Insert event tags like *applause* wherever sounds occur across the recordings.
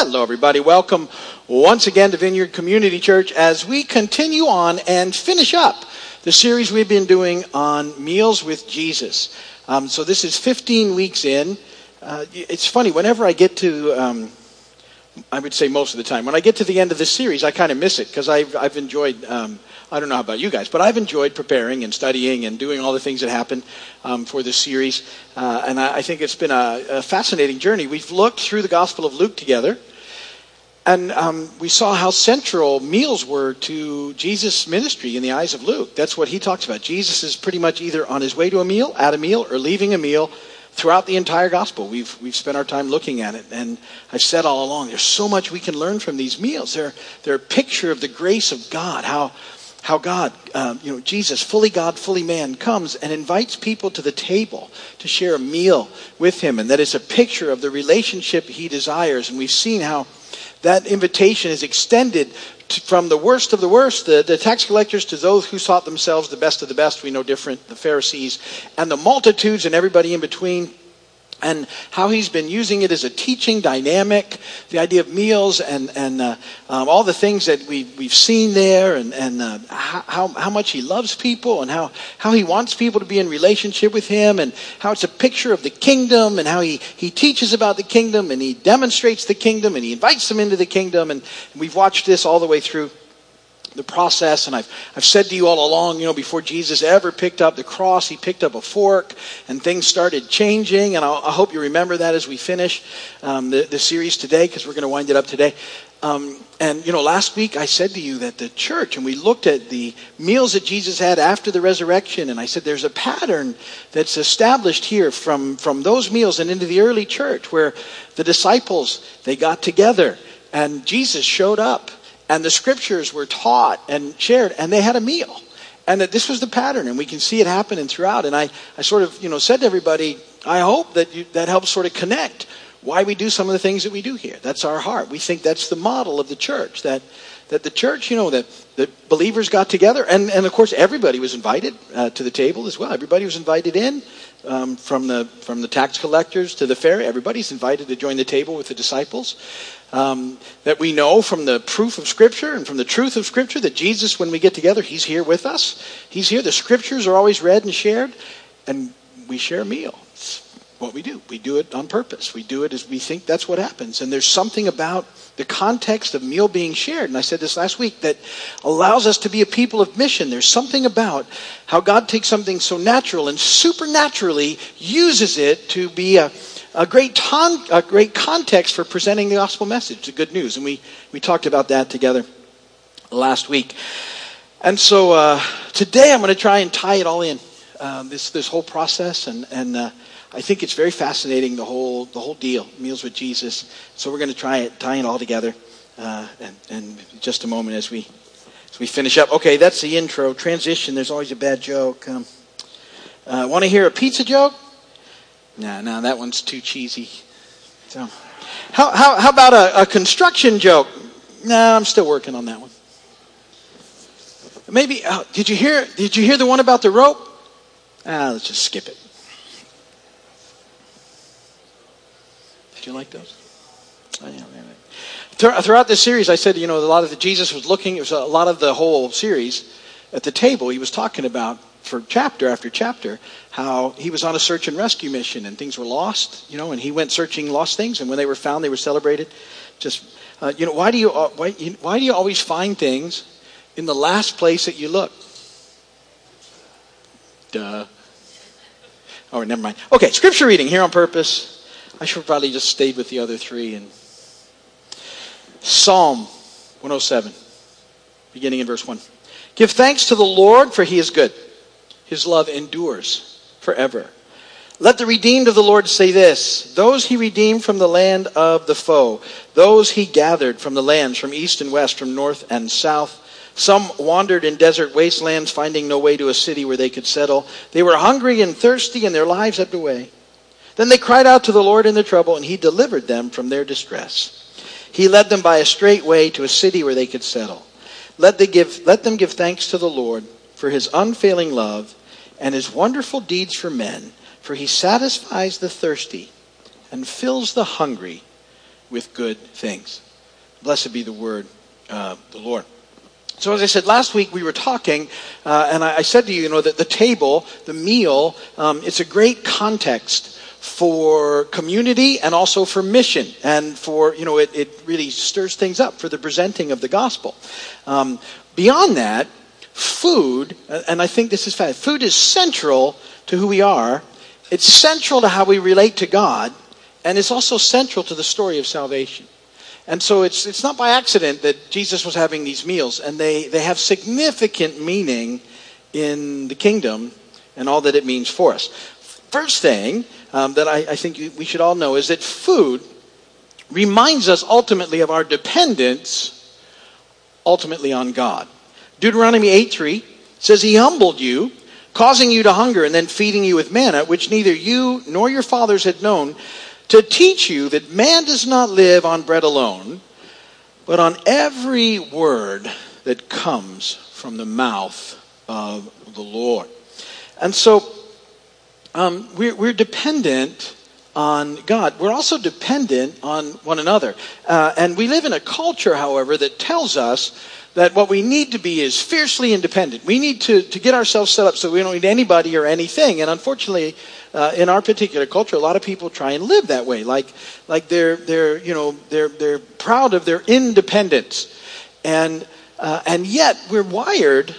Hello, everybody. Welcome once again to Vineyard Community Church as we continue on and finish up the series we've been doing on meals with Jesus. Um, so this is 15 weeks in. Uh, it's funny, whenever I get to, um, I would say most of the time, when I get to the end of this series, I kind of miss it because I've, I've enjoyed. Um, I don't know about you guys, but I've enjoyed preparing and studying and doing all the things that happen um, for this series. Uh, and I, I, think it's been a, a, fascinating journey. We've looked through the Gospel of Luke together, and um, we saw how central meals were to Jesus' ministry in the eyes of Luke. That's what he talks about. Jesus is pretty much either on his way to a meal, at a meal, or leaving a meal throughout the entire gospel. We've, we've spent our time looking at it. And I've said all along, there's so much we can learn from these meals. They're, they're a picture of the grace of God, how how God, um, you know, Jesus, fully God, fully man, comes and invites people to the table to share a meal with him. And that is a picture of the relationship he desires. And we've seen how that invitation is extended to, from the worst of the worst, the, the tax collectors, to those who thought themselves the best of the best. We know different, the Pharisees, and the multitudes and everybody in between and how he's been using it as a teaching dynamic, the idea of meals and, and uh, um, all the things that we, we've seen there, and, and uh, how, how much he loves people, and how, how he wants people to be in relationship with him, and how it's a picture of the kingdom, and how he, he teaches about the kingdom, and he demonstrates the kingdom, and he invites them into the kingdom. And we've watched this all the way through the process. And I've, I've said to you all along, you know, before Jesus ever picked up the cross, he picked up a fork and things started changing. And I'll, i hope you remember that as we finish um, the, the series today, because we're going to wind it up today. Um, and, you know, last week I said to you that the church, and we looked at the meals that Jesus had after the resurrection, and I said there's a pattern that's established here from, from those meals and into the early church where the disciples, they got together and Jesus showed up and the scriptures were taught and shared, and they had a meal. And that this was the pattern, and we can see it happening throughout. And I, I sort of, you know, said to everybody, I hope that you, that helps sort of connect why we do some of the things that we do here. That's our heart. We think that's the model of the church. That that the church, you know, that the believers got together, and, and of course everybody was invited uh, to the table as well. Everybody was invited in, um, from the from the tax collectors to the Pharisee. Everybody's invited to join the table with the disciples um, that we know from the proof of Scripture and from the truth of Scripture that Jesus, when we get together, He's here with us. He's here. The Scriptures are always read and shared, and we share a meal. It's what we do. We do it on purpose. We do it as we think that's what happens. And there's something about the context of meal being shared, and I said this last week, that allows us to be a people of mission. There's something about how God takes something so natural and supernaturally uses it to be a a great, ton, a great context for presenting the gospel message, the good news. And we, we talked about that together last week. And so uh, today I'm going to try and tie it all in, um, this, this whole process. And, and uh, I think it's very fascinating, the whole, the whole deal, Meals with Jesus. So we're going to try it, tie it all together uh, and, and just a moment as we, as we finish up. Okay, that's the intro. Transition, there's always a bad joke. Um, uh, Want to hear a pizza joke? No, no, that one's too cheesy. So, how, how, how about a, a construction joke? No, I'm still working on that one. Maybe, uh, did you hear, did you hear the one about the rope? Ah, let's just skip it. Did you like those? Oh, yeah, yeah. Throughout this series, I said, you know, a lot of the, Jesus was looking, it was a lot of the whole series at the table. He was talking about for chapter after chapter how he was on a search and rescue mission and things were lost, you know, and he went searching lost things, and when they were found, they were celebrated. Just, uh, you know, why do you uh, why, why do you always find things in the last place that you look? Duh. Oh, never mind. Okay, scripture reading here on purpose. I should probably just stayed with the other three and Psalm 107, beginning in verse 1. Give thanks to the Lord, for he is good. His love endures forever. Let the redeemed of the Lord say this Those he redeemed from the land of the foe, those he gathered from the lands from east and west, from north and south. Some wandered in desert wastelands, finding no way to a city where they could settle. They were hungry and thirsty, and their lives ebbed away. Then they cried out to the Lord in their trouble, and he delivered them from their distress. He led them by a straight way to a city where they could settle. Let, give, let them give thanks to the Lord for his unfailing love and his wonderful deeds for men, for he satisfies the thirsty and fills the hungry with good things. Blessed be the word of the Lord. So, as I said last week, we were talking, uh, and I, I, said to you, you know, that the table, the meal, um, it's a great context for community and also for mission, and for you know, it, it really stirs things up for the presenting of the gospel. Um, beyond that, food, and I think this is fact, food is central to who we are. It's central to how we relate to God, and it's also central to the story of salvation. And so it's, it's not by accident that Jesus was having these meals, and they, they have significant meaning in the kingdom and all that it means for us. First thing um, that I, I think we should all know is that food reminds us ultimately of our dependence ultimately on God. Deuteronomy 8 3 says, He humbled you, causing you to hunger, and then feeding you with manna, which neither you nor your fathers had known to teach you that man does not live on bread alone, but on every word that comes from the mouth of the Lord. And so um, we're, we're, dependent on God. We're also dependent on one another. Uh, and we live in a culture, however, that tells us that what we need to be is fiercely independent. We need to, to get ourselves set up so we don't need anybody or anything. And unfortunately, uh, in our particular culture, a lot of people try and live that way. Like, like they're, they're, you know, they're, they're proud of their independence. And, uh, and yet, we're wired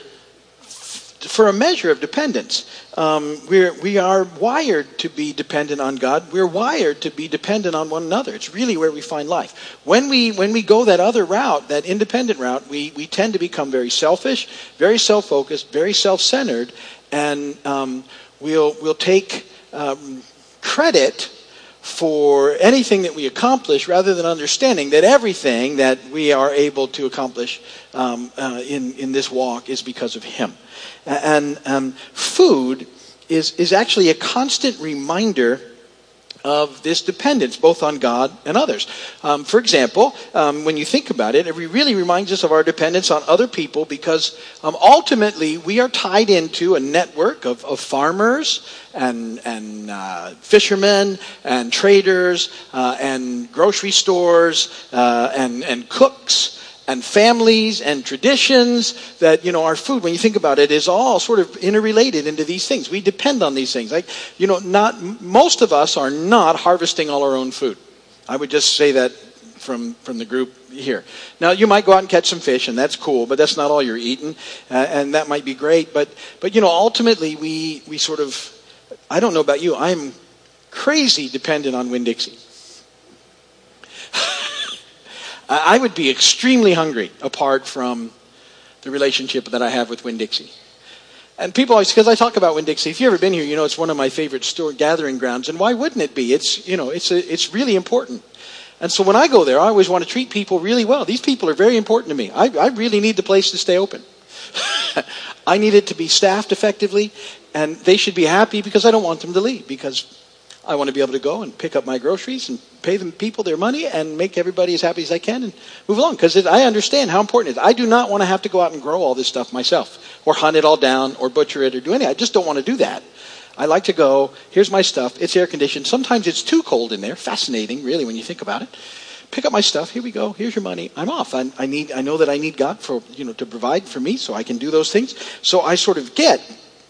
for a measure of dependence. Um, we're, we are wired to be dependent on God. We're wired to be dependent on one another. It's really where we find life. When we, when we go that other route, that independent route, we, we tend to become very selfish, very self focused, very self centered, and um, we'll, we'll take um, credit for anything that we accomplish rather than understanding that everything that we are able to accomplish um, uh, in, in this walk is because of Him. And um, food is, is actually a constant reminder of this dependence, both on God and others. Um, for example, um, when you think about it, it really reminds us of our dependence on other people because um, ultimately we are tied into a network of, of farmers and, and uh, fishermen and traders uh, and grocery stores uh, and, and cooks and families and traditions that you know our food when you think about it is all sort of interrelated into these things. We depend on these things. Like you know not most of us are not harvesting all our own food. I would just say that from from the group here. Now you might go out and catch some fish and that's cool but that's not all you're eating uh, and that might be great but but you know ultimately we we sort of i don't know about you i'm crazy dependent on winn-dixie I would be extremely hungry apart from the relationship that I have with Winn Dixie. And people always, because I talk about Winn Dixie, if you've ever been here, you know it's one of my favorite store gathering grounds. And why wouldn't it be? It's, you know, it's, a, it's really important. And so when I go there, I always want to treat people really well. These people are very important to me. I, I really need the place to stay open. *laughs* I need it to be staffed effectively, and they should be happy because I don't want them to leave because I want to be able to go and pick up my groceries and pay the people their money and make everybody as happy as I can and move along because I understand how important it is. I do not want to have to go out and grow all this stuff myself or hunt it all down or butcher it or do anything. I just don't want to do that. I like to go, here's my stuff, it's air conditioned. Sometimes it's too cold in there. Fascinating, really, when you think about it. Pick up my stuff, here we go, here's your money. I'm off. I, I need I know that I need God for you know to provide for me so I can do those things. So I sort of get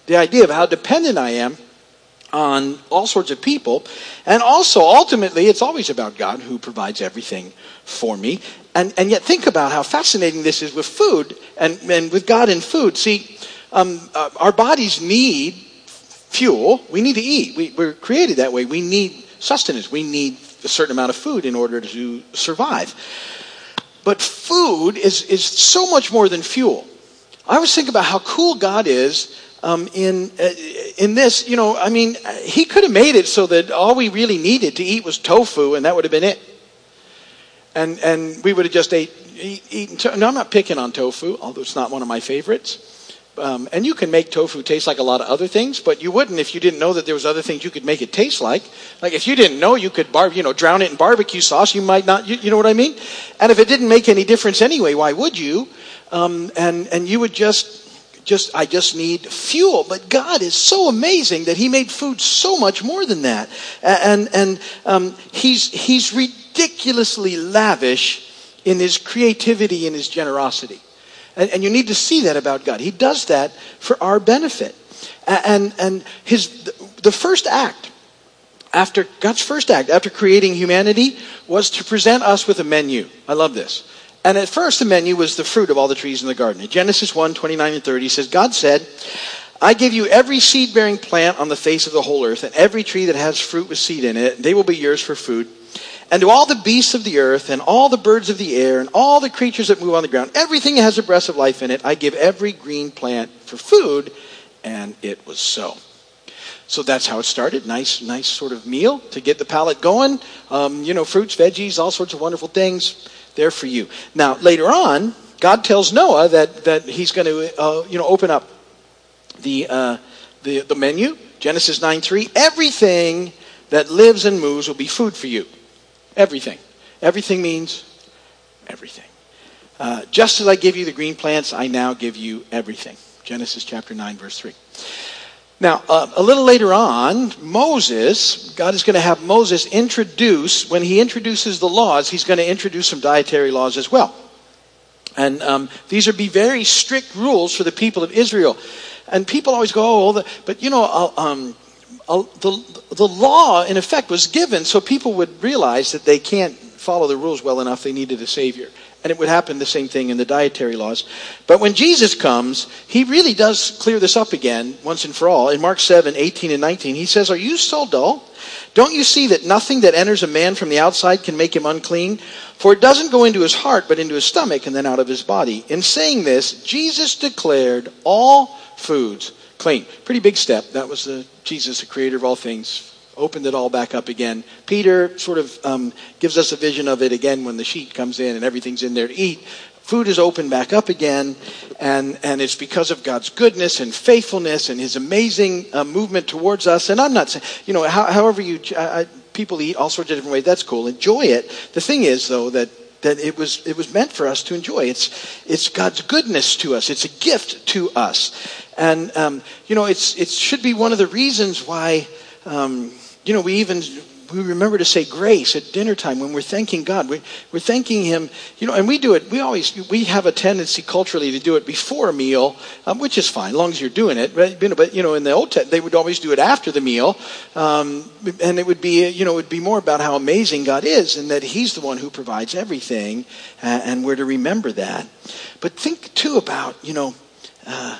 the idea of how dependent I am on all sorts of people. And also, ultimately, it's always about God who provides everything for me. And, and yet, think about how fascinating this is with food and, and with God and food. See, um, uh, our bodies need fuel. We need to eat. We, we're created that way. We need sustenance. We need a certain amount of food in order to survive. But food is, is so much more than fuel. I always think about how cool God is um, in uh, in this, you know, I mean, he could have made it so that all we really needed to eat was tofu, and that would have been it. And and we would have just ate eaten. To- no, I'm not picking on tofu, although it's not one of my favorites. Um, and you can make tofu taste like a lot of other things, but you wouldn't if you didn't know that there was other things you could make it taste like. Like if you didn't know you could bar, you know, drown it in barbecue sauce, you might not. You, you know what I mean? And if it didn't make any difference anyway, why would you? Um, and and you would just just I just need fuel. But God is so amazing that He made food so much more than that, and and um, He's He's ridiculously lavish in his creativity and his generosity. And, and, you need to see that about God. He does that for our benefit. And, and his, the first act, after God's first act, after creating humanity, was to present us with a menu. I love this. And at first, the menu was the fruit of all the trees in the garden. In Genesis 1 29 and 30 says, God said, I give you every seed bearing plant on the face of the whole earth, and every tree that has fruit with seed in it. They will be yours for food. And to all the beasts of the earth, and all the birds of the air, and all the creatures that move on the ground, everything that has a breath of life in it, I give every green plant for food. And it was so. So that's how it started. Nice, nice sort of meal to get the palate going. Um, you know, fruits, veggies, all sorts of wonderful things there for you. Now, later on, God tells Noah that, that he's going to, uh, you know, open up the, uh, the, the menu. Genesis 9 3. Everything that lives and moves will be food for you. Everything. Everything means everything. Uh, just as I give you the green plants, I now give you everything. Genesis chapter 9, verse 3. Now, uh, a little later on, Moses, God is going to have Moses introduce, when he introduces the laws, he's going to introduce some dietary laws as well. And um, these would be very strict rules for the people of Israel. And people always go, oh, the, but you know, uh, um, uh, the, the law, in effect, was given so people would realize that they can't follow the rules well enough, they needed a Savior. And it would happen the same thing in the dietary laws. But when Jesus comes, he really does clear this up again once and for all. In Mark 7, 18 and 19, he says, Are you so dull? Don't you see that nothing that enters a man from the outside can make him unclean? For it doesn't go into his heart, but into his stomach and then out of his body. In saying this, Jesus declared all foods clean. Pretty big step. That was the Jesus, the creator of all things, opened it all back up again. Peter sort of um, gives us a vision of it again when the sheet comes in and everything's in there to eat. Food is opened back up again, and, and it's because of God's goodness and faithfulness and His amazing uh, movement towards us. And I'm not saying, you know, how, however you I, people eat all sorts of different ways. That's cool. Enjoy it. The thing is, though, that that it was it was meant for us to enjoy. It's it's God's goodness to us. It's a gift to us, and um, you know, it's it should be one of the reasons why. Um, you know, we even we remember to say grace at dinner time when we're thanking God. We, are thanking Him, you know, and we do it. We always we have a tendency culturally to do it before a meal, um, which is fine, as long as you're doing it. But, but you know, in the old they would always do it after the meal, um, and it would be you know it would be more about how amazing God is and that He's the one who provides everything, and we're to remember that. But think too about you know. Uh,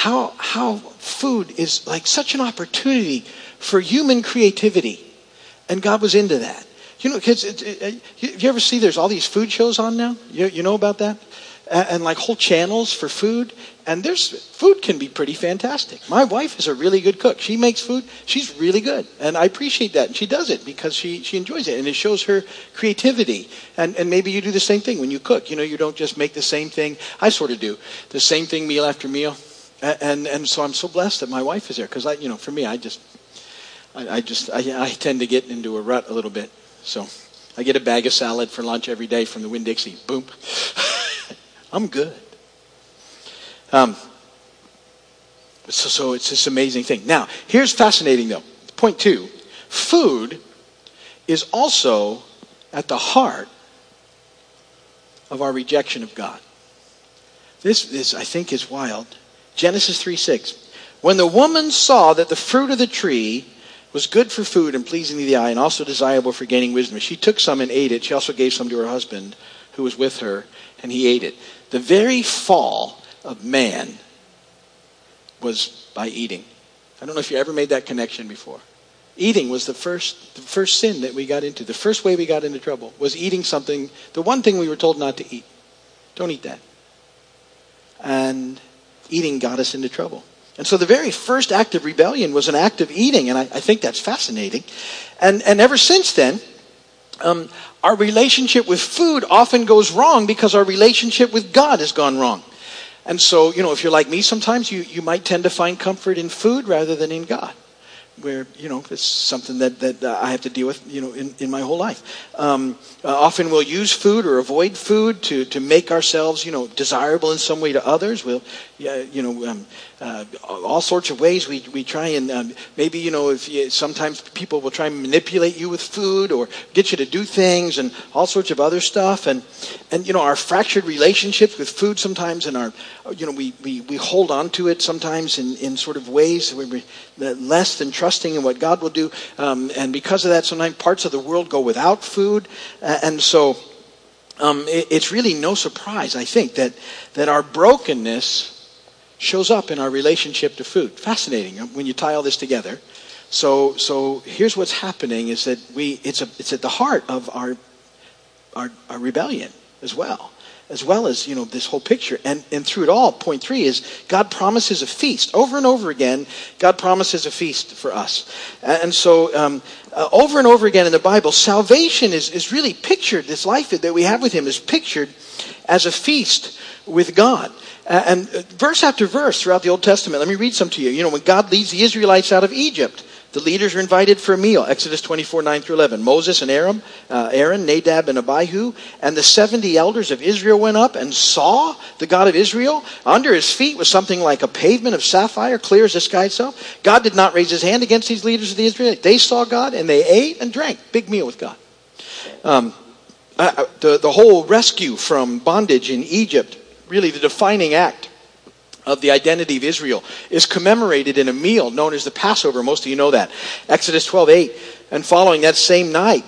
how, how food is like such an opportunity for human creativity. And God was into that. You know, kids, you ever see there's all these food shows on now? You, you know about that? And, and like whole channels for food. And there's food can be pretty fantastic. My wife is a really good cook. She makes food. She's really good. And I appreciate that. And she does it because she, she enjoys it. And it shows her creativity. And, and maybe you do the same thing when you cook. You know, you don't just make the same thing. I sort of do. The same thing meal after meal. And, and, and so I'm so blessed that my wife is there. Because I, you know, for me, I just, I, I just I, I, tend to get into a rut a little bit. So I get a bag of salad for lunch every day from the Winn Dixie. Boom. *laughs* I'm good. Um, so, so it's this amazing thing. Now, here's fascinating though. Point two food is also at the heart of our rejection of God. This, this I think, is wild. Genesis 3 6. When the woman saw that the fruit of the tree was good for food and pleasing to the eye and also desirable for gaining wisdom. She took some and ate it. She also gave some to her husband who was with her, and he ate it. The very fall of man was by eating. I don't know if you ever made that connection before. Eating was the first, the first sin that we got into. The first way we got into trouble was eating something, the one thing we were told not to eat. Don't eat that. And eating got us into trouble. And so the very first act of rebellion was an act of eating, and I, I think that's fascinating. And, and ever since then, um, our relationship with food often goes wrong because our relationship with God has gone wrong. And so, you know, if you're like me, sometimes you, you might tend to find comfort in food rather than in God. Where you know it's something that, that uh, I have to deal with you know in, in my whole life. Um, uh, often we'll use food or avoid food to, to make ourselves you know desirable in some way to others. We'll you know um, uh, all sorts of ways we, we try and um, maybe you know if you, sometimes people will try and manipulate you with food or get you to do things and all sorts of other stuff and and you know our fractured relationships with food sometimes and our you know we, we, we hold on to it sometimes in, in sort of ways where we less than trusting in what God will do um, and because of that sometimes parts of the world go without food and so um, it, it's really no surprise I think that that our brokenness shows up in our relationship to food. Fascinating uh, when you tie all this together. So, so here's what's happening is that we, it's, a, it's at the heart of our, our, our rebellion as well as well as you know this whole picture. And and through it all point three is god promises a feast. Over and over again god promises a feast for us. And so um, uh, over and over again in the bible salvation is, is really pictured this life that we have with him is pictured as a feast with god. And verse after verse throughout the Old Testament, let me read some to you. You know, when God leads the Israelites out of Egypt, the leaders are invited for a meal. Exodus 24, 9 through 11. Moses and Aaron, uh, Aaron, Nadab, and Abihu, and the 70 elders of Israel went up and saw the God of Israel. Under his feet was something like a pavement of sapphire, clear as the sky itself. God did not raise his hand against these leaders of the Israelites. They saw God and they ate and drank. Big meal with God. Um, uh, the, the whole rescue from bondage in Egypt really the defining act of the identity of Israel is commemorated in a meal known as the Passover. Most of you know that. Exodus 12 8. And following that same night,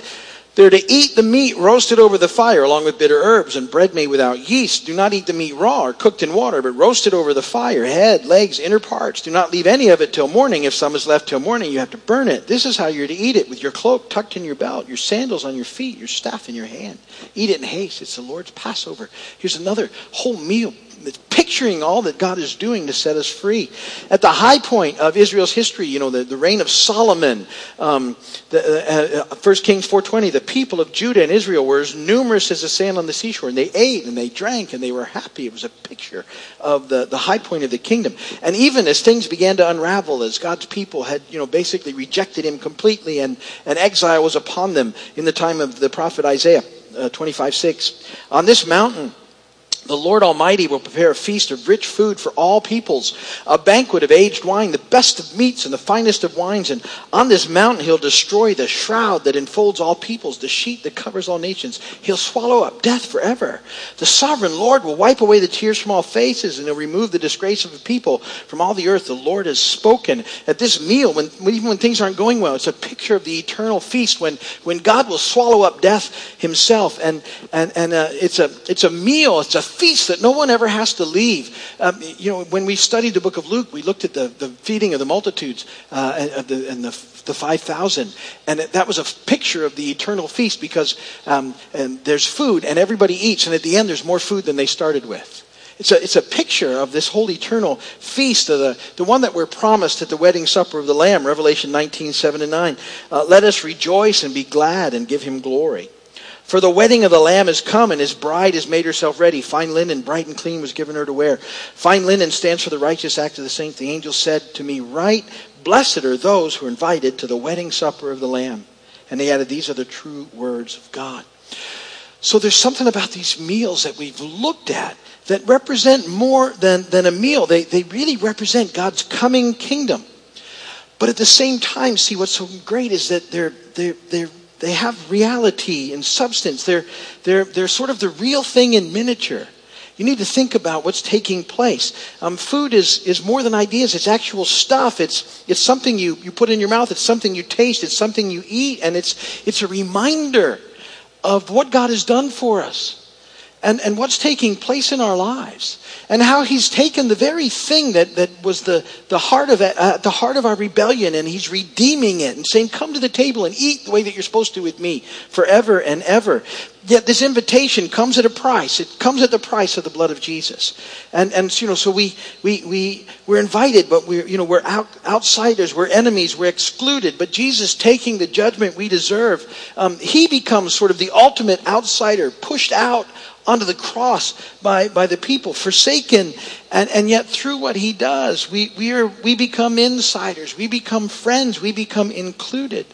they're to eat the meat roasted over the fire along with bitter herbs and bread made without yeast. Do not eat the meat raw or cooked in water, but roasted over the fire, head, legs, inner parts. Do not leave any of it till morning. If some is left till morning, you have to burn it. This is how you're to eat it with your cloak tucked in your belt, your sandals on your feet, your staff in your hand. Eat it in haste. It's the Lord's Passover. Here's another whole meal picturing all that God is doing to set us free. At the high point of Israel's history, you know, the, the reign of Solomon, um, the, uh, uh, 1 Kings 4.20, the people of Judah and Israel were as numerous as the sand on the seashore, and they ate and they drank and they were happy. It was a picture of the, the high point of the kingdom. And even as things began to unravel, as God's people had, you know, basically rejected him completely and, and exile was upon them in the time of the prophet Isaiah uh, 25.6. On this mountain, the Lord Almighty will prepare a feast of rich food for all peoples, a banquet of aged wine, the best of meats and the finest of wines. And on this mountain he'll destroy the shroud that enfolds all peoples, the sheet that covers all nations. He'll swallow up death forever. The sovereign Lord will wipe away the tears from all faces, and he'll remove the disgrace of the people from all the earth. The Lord has spoken. At this meal, when, even when things aren't going well, it's a picture of the eternal feast when, when God will swallow up death himself. And, and, and uh, it's, a, it's a meal, it's a feast that no one ever has to leave. Um, you know, when we studied the book of Luke, we looked at the, the feeding of the multitudes uh, and, the, and the, the 5,000. And that was a picture of the eternal feast because um, and there's food and everybody eats. And at the end, there's more food than they started with. It's a, it's a picture of this whole eternal feast, of the, the one that we're promised at the wedding supper of the Lamb, Revelation 19, 7 and 9. Uh, Let us rejoice and be glad and give him glory. For the wedding of the Lamb is come, and his bride has made herself ready. Fine linen, bright and clean, was given her to wear. Fine linen stands for the righteous act of the saints. The angel said to me, Right, blessed are those who are invited to the wedding supper of the Lamb. And he added, These are the true words of God. So there's something about these meals that we've looked at that represent more than, than a meal. They, they really represent God's coming kingdom. But at the same time, see what's so great is that they're, they're, they're they have reality and substance. They're, they're, they're sort of the real thing in miniature. You need to think about what's taking place. Um, food is, is more than ideas. It's actual stuff. It's, it's something you, you put in your mouth. It's something you taste. It's something you eat. And it's, it's a reminder of what God has done for us and, and what's taking place in our lives and how he's taken the very thing that, that was the, the, heart of it, uh, the heart of our rebellion and he's redeeming it and saying come to the table and eat the way that you're supposed to with me forever and ever. Yet this invitation comes at a price. It comes at the price of the blood of jesus. And, and you know so we, we, we, we're invited but we're, you know, we're out, outsiders. We're enemies. We're excluded. But jesus taking the judgment we deserve um, he becomes sort of the ultimate outsider pushed out onto the cross by, by the people, forsaken. And, and yet through what he does, we, we, are, we become insiders. We become friends. We become included.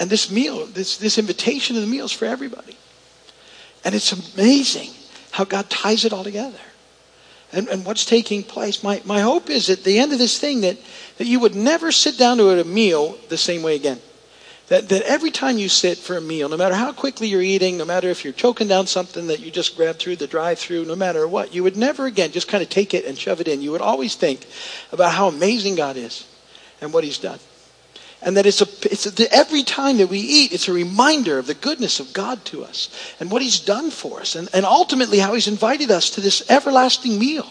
And this meal, this, this invitation to the meal is for everybody. And it's amazing how God ties it all together. And, and what's taking place. My, my hope is at the end of this thing that, that you would never sit down to a meal the same way again. That, that every time you sit for a meal, no matter how quickly you're eating, no matter if you're choking down something that you just grabbed through the drive through, no matter what, you would never again just kind of take it and shove it in. You would always think about how amazing God is and what He's done. And that it's, a, it's a, every time that we eat, it's a reminder of the goodness of God to us and what He's done for us, and, and ultimately how He's invited us to this everlasting meal.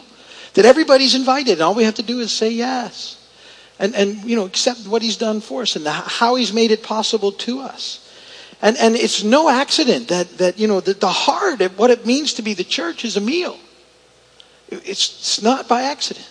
That everybody's invited, and all we have to do is say yes and, and you know, accept what he's done for us and the, how he's made it possible to us. And, and it's no accident that, that you know, the, the heart of what it means to be the church is a meal. It's, it's not by accident.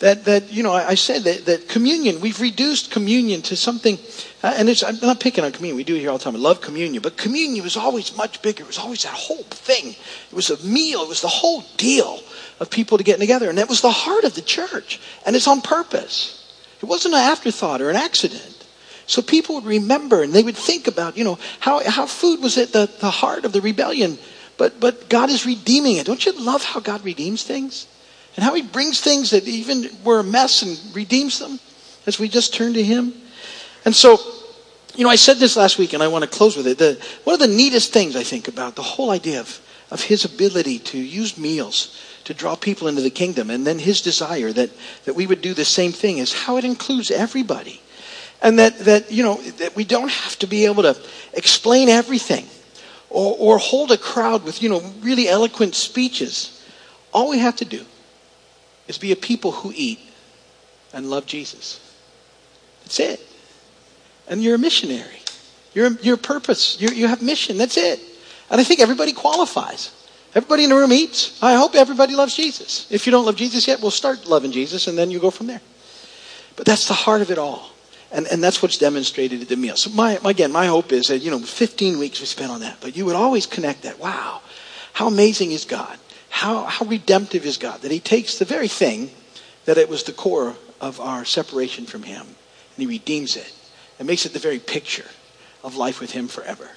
That, that you know, I, I said that, that communion, we've reduced communion to something, uh, and it's, I'm not picking on communion, we do it here all the time. I love communion, but communion was always much bigger. It was always that whole thing. It was a meal, it was the whole deal of people to get together, and that was the heart of the church, and it's on purpose. It wasn't an afterthought or an accident. So people would remember and they would think about, you know, how, how food was at the, the heart of the rebellion, but, but God is redeeming it. Don't you love how God redeems things? And how he brings things that even were a mess and redeems them as we just turn to him? And so, you know, I said this last week and I want to close with it. The, one of the neatest things I think about the whole idea of, of his ability to use meals to draw people into the kingdom. And then his desire that, that we would do the same thing is how it includes everybody. And that, that, you know, that we don't have to be able to explain everything or, or hold a crowd with, you know, really eloquent speeches. All we have to do is be a people who eat and love Jesus. That's it. And you're a missionary. You're, you're purpose. You're, you have mission. That's it. And I think everybody qualifies. Everybody in the room eats. I hope everybody loves Jesus. If you don't love Jesus yet, we'll start loving Jesus and then you go from there. But that's the heart of it all. And, and that's what's demonstrated at the meal. So my, again, my hope is that, you know, 15 weeks we spent on that, but you would always connect that. Wow, how amazing is God? How, how redemptive is God? That he takes the very thing that it was the core of our separation from him and he redeems it and makes it the very picture of life with him forever.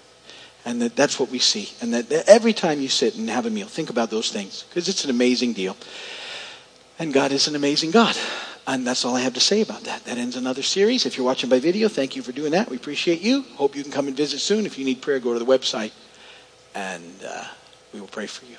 And that that's what we see. And that, every time you sit and have a meal, think about those things because it's an amazing deal. And God is an amazing God. And that's all I have to say about that. That ends another series. If you're watching by video, thank you for doing that. We appreciate you. Hope you can come and visit soon. If you need prayer, go to the website and uh, we will pray for you.